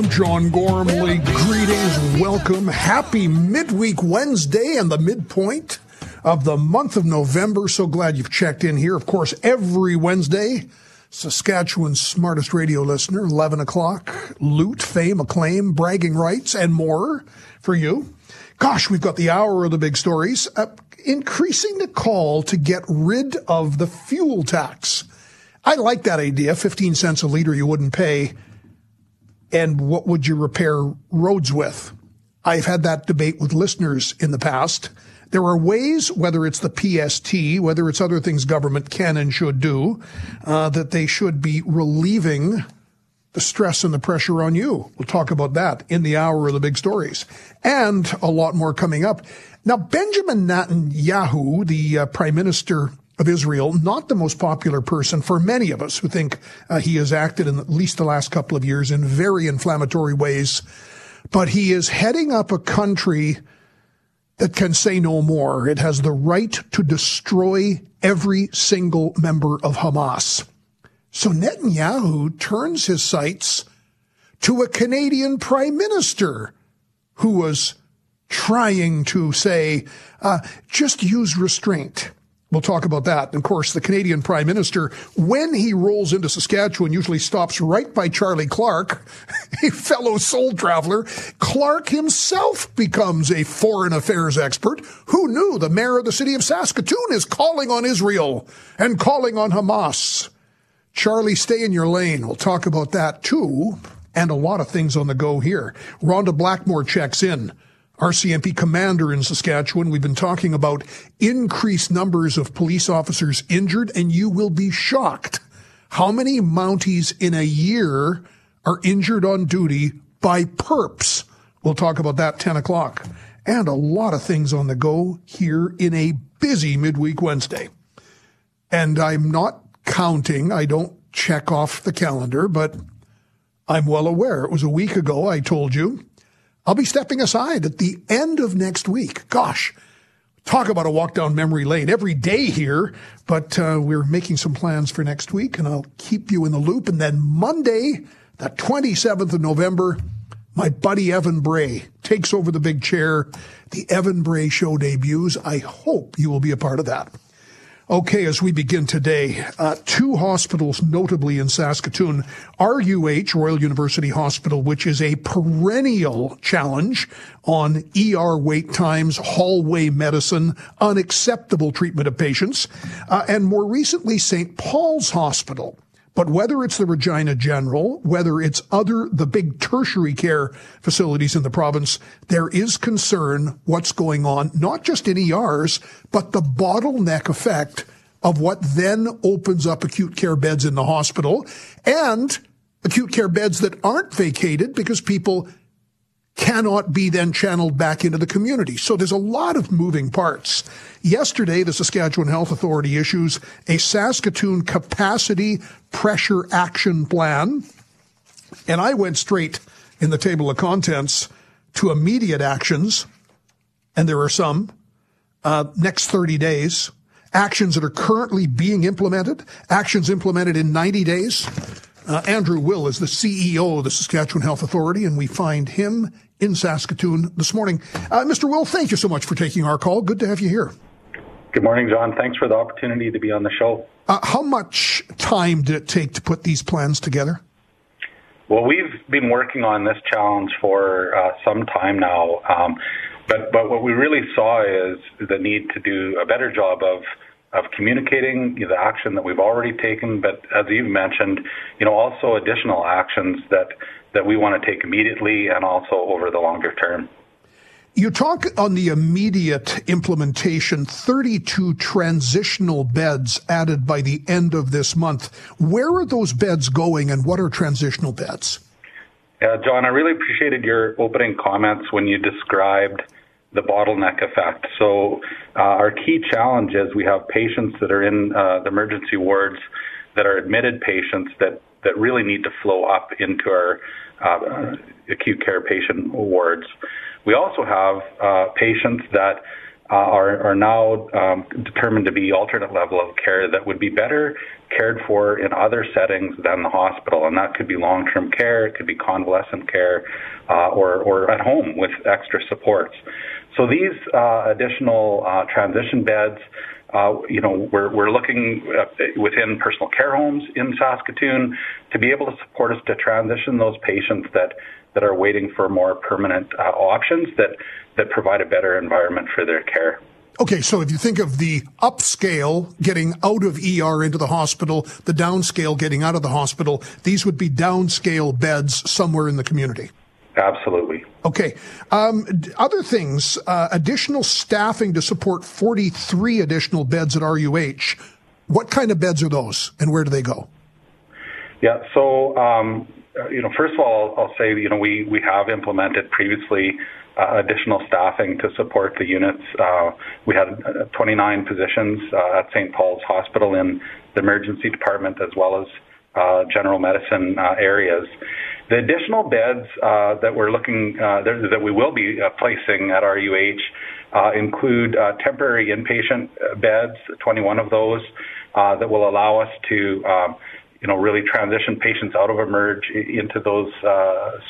I'm John Gormley. Greetings, welcome. Happy midweek Wednesday and the midpoint of the month of November. So glad you've checked in here. Of course, every Wednesday, Saskatchewan's smartest radio listener, 11 o'clock, loot, fame, acclaim, bragging rights, and more for you. Gosh, we've got the hour of the big stories. Uh, increasing the call to get rid of the fuel tax. I like that idea. 15 cents a liter you wouldn't pay and what would you repair roads with? I've had that debate with listeners in the past. There are ways, whether it's the PST, whether it's other things government can and should do, uh, that they should be relieving the stress and the pressure on you. We'll talk about that in the hour of the big stories and a lot more coming up. Now, Benjamin Netanyahu, the uh, prime minister of Israel, not the most popular person for many of us who think uh, he has acted in at least the last couple of years in very inflammatory ways. But he is heading up a country that can say no more. It has the right to destroy every single member of Hamas. So Netanyahu turns his sights to a Canadian prime minister who was trying to say, uh, just use restraint. We'll talk about that. And of course, the Canadian Prime Minister, when he rolls into Saskatchewan, usually stops right by Charlie Clark, a fellow soul traveler. Clark himself becomes a foreign affairs expert. Who knew the mayor of the city of Saskatoon is calling on Israel and calling on Hamas? Charlie, stay in your lane. We'll talk about that too, and a lot of things on the go here. Rhonda Blackmore checks in. RCMP commander in Saskatchewan. We've been talking about increased numbers of police officers injured, and you will be shocked how many Mounties in a year are injured on duty by perps. We'll talk about that 10 o'clock. And a lot of things on the go here in a busy midweek Wednesday. And I'm not counting, I don't check off the calendar, but I'm well aware. It was a week ago I told you I'll be stepping aside at the end of next week. Gosh, talk about a walk down memory lane every day here, but uh, we're making some plans for next week and I'll keep you in the loop. And then Monday, the 27th of November, my buddy Evan Bray takes over the big chair. The Evan Bray show debuts. I hope you will be a part of that. Okay, as we begin today, uh, two hospitals, notably in Saskatoon, RUH, Royal University Hospital, which is a perennial challenge on ER wait times, hallway medicine, unacceptable treatment of patients, uh, and more recently, St. Paul's Hospital, but whether it's the Regina General, whether it's other, the big tertiary care facilities in the province, there is concern what's going on, not just in ERs, but the bottleneck effect of what then opens up acute care beds in the hospital and acute care beds that aren't vacated because people cannot be then channeled back into the community. So there's a lot of moving parts. Yesterday, the Saskatchewan Health Authority issues a Saskatoon capacity pressure action plan. And I went straight in the table of contents to immediate actions. And there are some, uh, next 30 days, actions that are currently being implemented, actions implemented in 90 days. Uh, Andrew Will is the CEO of the Saskatchewan Health Authority, and we find him in Saskatoon this morning. Uh, Mr. Will, thank you so much for taking our call. Good to have you here. Good morning, John. Thanks for the opportunity to be on the show. Uh, how much time did it take to put these plans together? Well, we've been working on this challenge for uh, some time now, um, but but what we really saw is the need to do a better job of of communicating the action that we've already taken, but as you've mentioned, you know, also additional actions that that we want to take immediately and also over the longer term. You talk on the immediate implementation, 32 transitional beds added by the end of this month. Where are those beds going and what are transitional beds? Yeah, John, I really appreciated your opening comments when you described the bottleneck effect. So, uh, our key challenge is we have patients that are in uh, the emergency wards that are admitted patients that, that really need to flow up into our uh, acute care patient wards. We also have uh, patients that uh, are, are now um, determined to be alternate level of care that would be better cared for in other settings than the hospital. And that could be long term care, it could be convalescent care, uh, or, or at home with extra supports. So these uh, additional uh, transition beds, uh, you know, we're, we're looking within personal care homes in Saskatoon to be able to support us to transition those patients that, that are waiting for more permanent uh, options that, that provide a better environment for their care. Okay, so if you think of the upscale getting out of ER into the hospital, the downscale getting out of the hospital, these would be downscale beds somewhere in the community. Absolutely. Okay. Um, other things, uh, additional staffing to support 43 additional beds at RUH. What kind of beds are those and where do they go? Yeah, so, um, you know, first of all, I'll say, you know, we, we have implemented previously uh, additional staffing to support the units. Uh, we had uh, 29 positions uh, at St. Paul's Hospital in the emergency department as well as uh, general medicine uh, areas. The additional beds uh, that we're looking uh, that, we will be uh, placing at RUH uh, include temporary inpatient beds, 21 of those, that will allow us to, um, you know, really transition patients out of emerge into those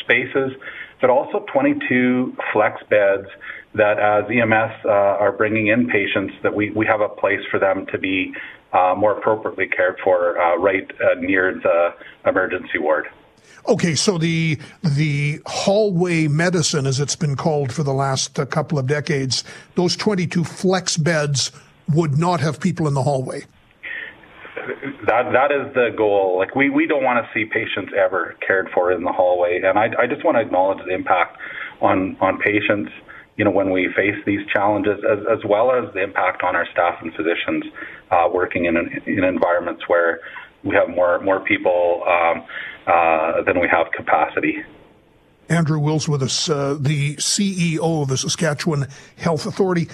spaces, but also 22 flex beds that as EMS are bringing in patients that we, we have a place for them to be more appropriately cared for right near the emergency ward. Okay, so the the hallway medicine, as it's been called for the last uh, couple of decades, those 22 flex beds would not have people in the hallway. That that is the goal. Like we, we don't want to see patients ever cared for in the hallway, and I, I just want to acknowledge the impact on on patients. You know, when we face these challenges, as, as well as the impact on our staff and physicians uh, working in in environments where we have more more people um, uh, than we have capacity. Andrew Will's with us, uh, the CEO of the Saskatchewan Health Authority.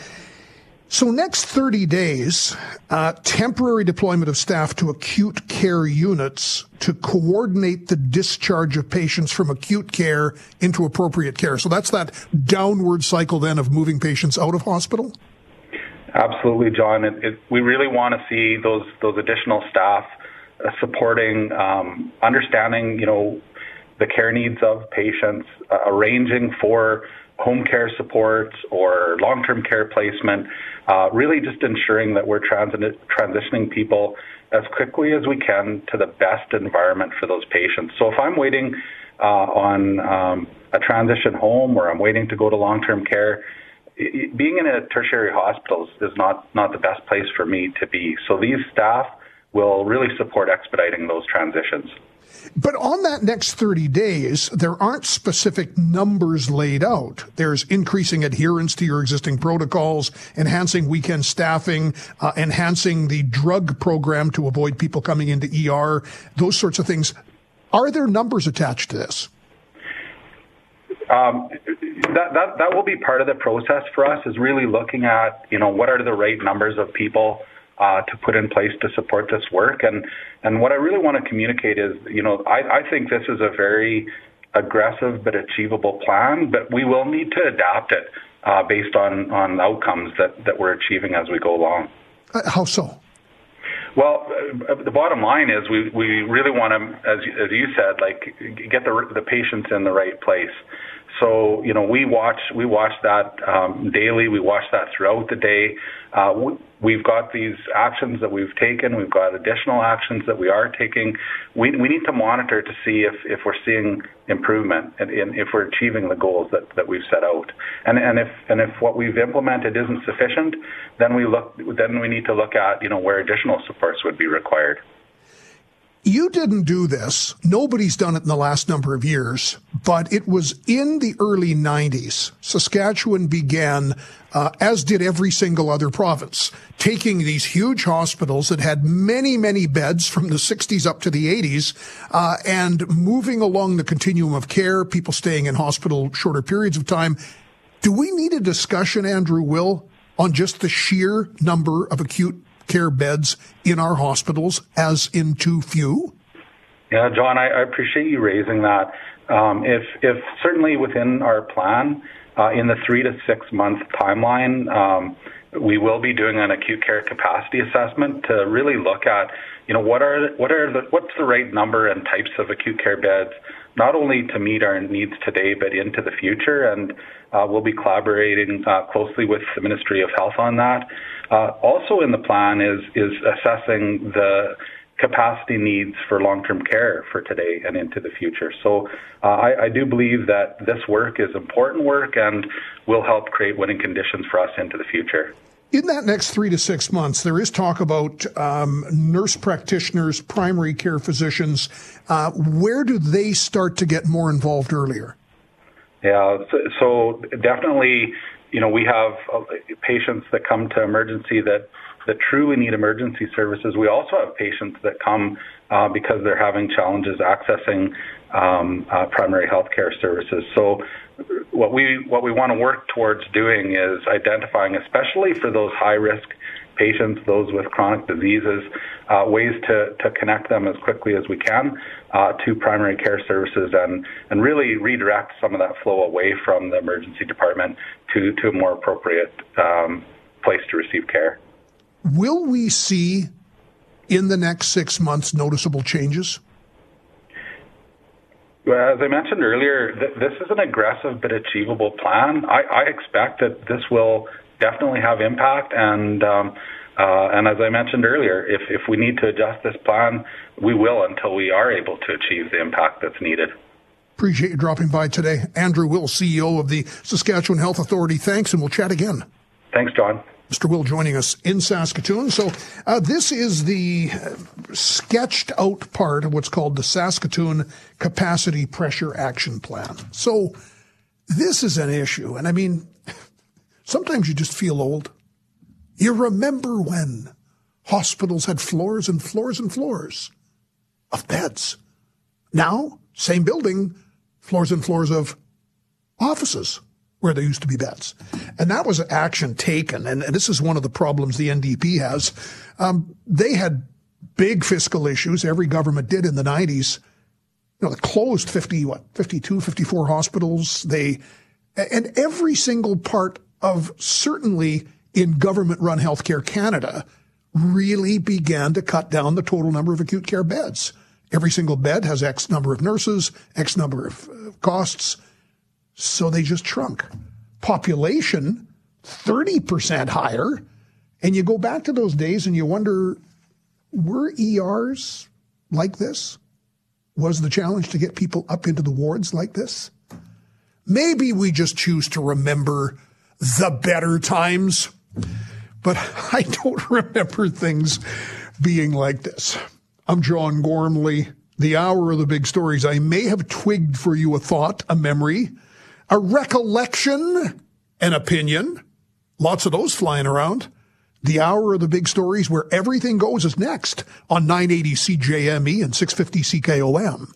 So, next 30 days, uh, temporary deployment of staff to acute care units to coordinate the discharge of patients from acute care into appropriate care. So, that's that downward cycle then of moving patients out of hospital? Absolutely, John. It, it, we really want to see those those additional staff supporting, um, understanding, you know, the care needs of patients, uh, arranging for home care supports or long-term care placement, uh, really just ensuring that we're transi- transitioning people as quickly as we can to the best environment for those patients. So if I'm waiting uh, on um, a transition home or I'm waiting to go to long-term care, being in a tertiary hospital is not not the best place for me to be. So these staff will really support expediting those transitions. But on that next 30 days, there aren't specific numbers laid out. There's increasing adherence to your existing protocols, enhancing weekend staffing, uh, enhancing the drug program to avoid people coming into ER, those sorts of things. Are there numbers attached to this? Um, that, that, that will be part of the process for us is really looking at, you know, what are the right numbers of people uh, to put in place to support this work. And and what I really want to communicate is, you know, I, I think this is a very aggressive but achievable plan, but we will need to adapt it uh, based on on outcomes that that we're achieving as we go along. Uh, how so? Well, uh, the bottom line is we, we really want to, as, as you said, like get the, the patients in the right place. So you know, we watch we watch that um, daily. We watch that throughout the day. Uh, we, have got these actions that we've taken. We've got additional actions that we are taking. We, we need to monitor to see if, if we're seeing improvement and, and if we're achieving the goals that, that we've set out. And, and if and if what we've implemented isn't sufficient, then we look then we need to look at you know where additional supports would be required. You didn't do this. Nobody's done it in the last number of years, but it was in the early 90s. Saskatchewan began, uh, as did every single other province, taking these huge hospitals that had many, many beds from the 60s up to the 80s, uh, and moving along the continuum of care, people staying in hospital shorter periods of time. Do we need a discussion, Andrew Will, on just the sheer number of acute care beds in our hospitals as in too few? Yeah, John, I, I appreciate you raising that. Um, if, if certainly within our plan, uh, in the three to six month timeline. Um, we will be doing an acute care capacity assessment to really look at, you know, what are what are the what's the right number and types of acute care beds, not only to meet our needs today but into the future. And uh, we'll be collaborating uh, closely with the Ministry of Health on that. Uh, also in the plan is is assessing the capacity needs for long-term care for today and into the future. So uh, I, I, do believe that this work is important work and will help create winning conditions for us into the future. In that next three to six months, there is talk about um, nurse practitioners, primary care physicians. Uh, where do they start to get more involved earlier? Yeah, so, so definitely, you know, we have uh, patients that come to emergency that that truly need emergency services. We also have patients that come uh, because they're having challenges accessing um, uh, primary health care services. So what we what we want to work towards doing is identifying, especially for those high risk patients, those with chronic diseases, uh, ways to, to connect them as quickly as we can uh, to primary care services and, and really redirect some of that flow away from the emergency department to, to a more appropriate um, place to receive care. Will we see in the next six months noticeable changes? Well, as I mentioned earlier, th- this is an aggressive but achievable plan. I, I expect that this will definitely have impact, and um, uh, and as I mentioned earlier, if if we need to adjust this plan, we will until we are able to achieve the impact that's needed. Appreciate you dropping by today, Andrew Will, CEO of the Saskatchewan Health Authority. Thanks, and we'll chat again. Thanks, John. Mr. Will joining us in Saskatoon. So uh, this is the sketched out part of what's called the Saskatoon Capacity Pressure Action Plan. So this is an issue. And I mean, sometimes you just feel old. You remember when hospitals had floors and floors and floors of beds. Now, same building, floors and floors of offices where there used to be beds. And that was action taken. And, this is one of the problems the NDP has. Um, they had big fiscal issues. Every government did in the 90s. You know, they closed 50, what, 52, 54 hospitals. They, and every single part of certainly in government run healthcare Canada really began to cut down the total number of acute care beds. Every single bed has X number of nurses, X number of uh, costs. So they just shrunk. Population, 30% higher. And you go back to those days and you wonder, were ERs like this? Was the challenge to get people up into the wards like this? Maybe we just choose to remember the better times, but I don't remember things being like this. I'm John Gormley. The hour of the big stories. I may have twigged for you a thought, a memory, a recollection, an opinion. Lots of those flying around. The hour of the big stories where everything goes is next on 980 CJME and 650 CKOM.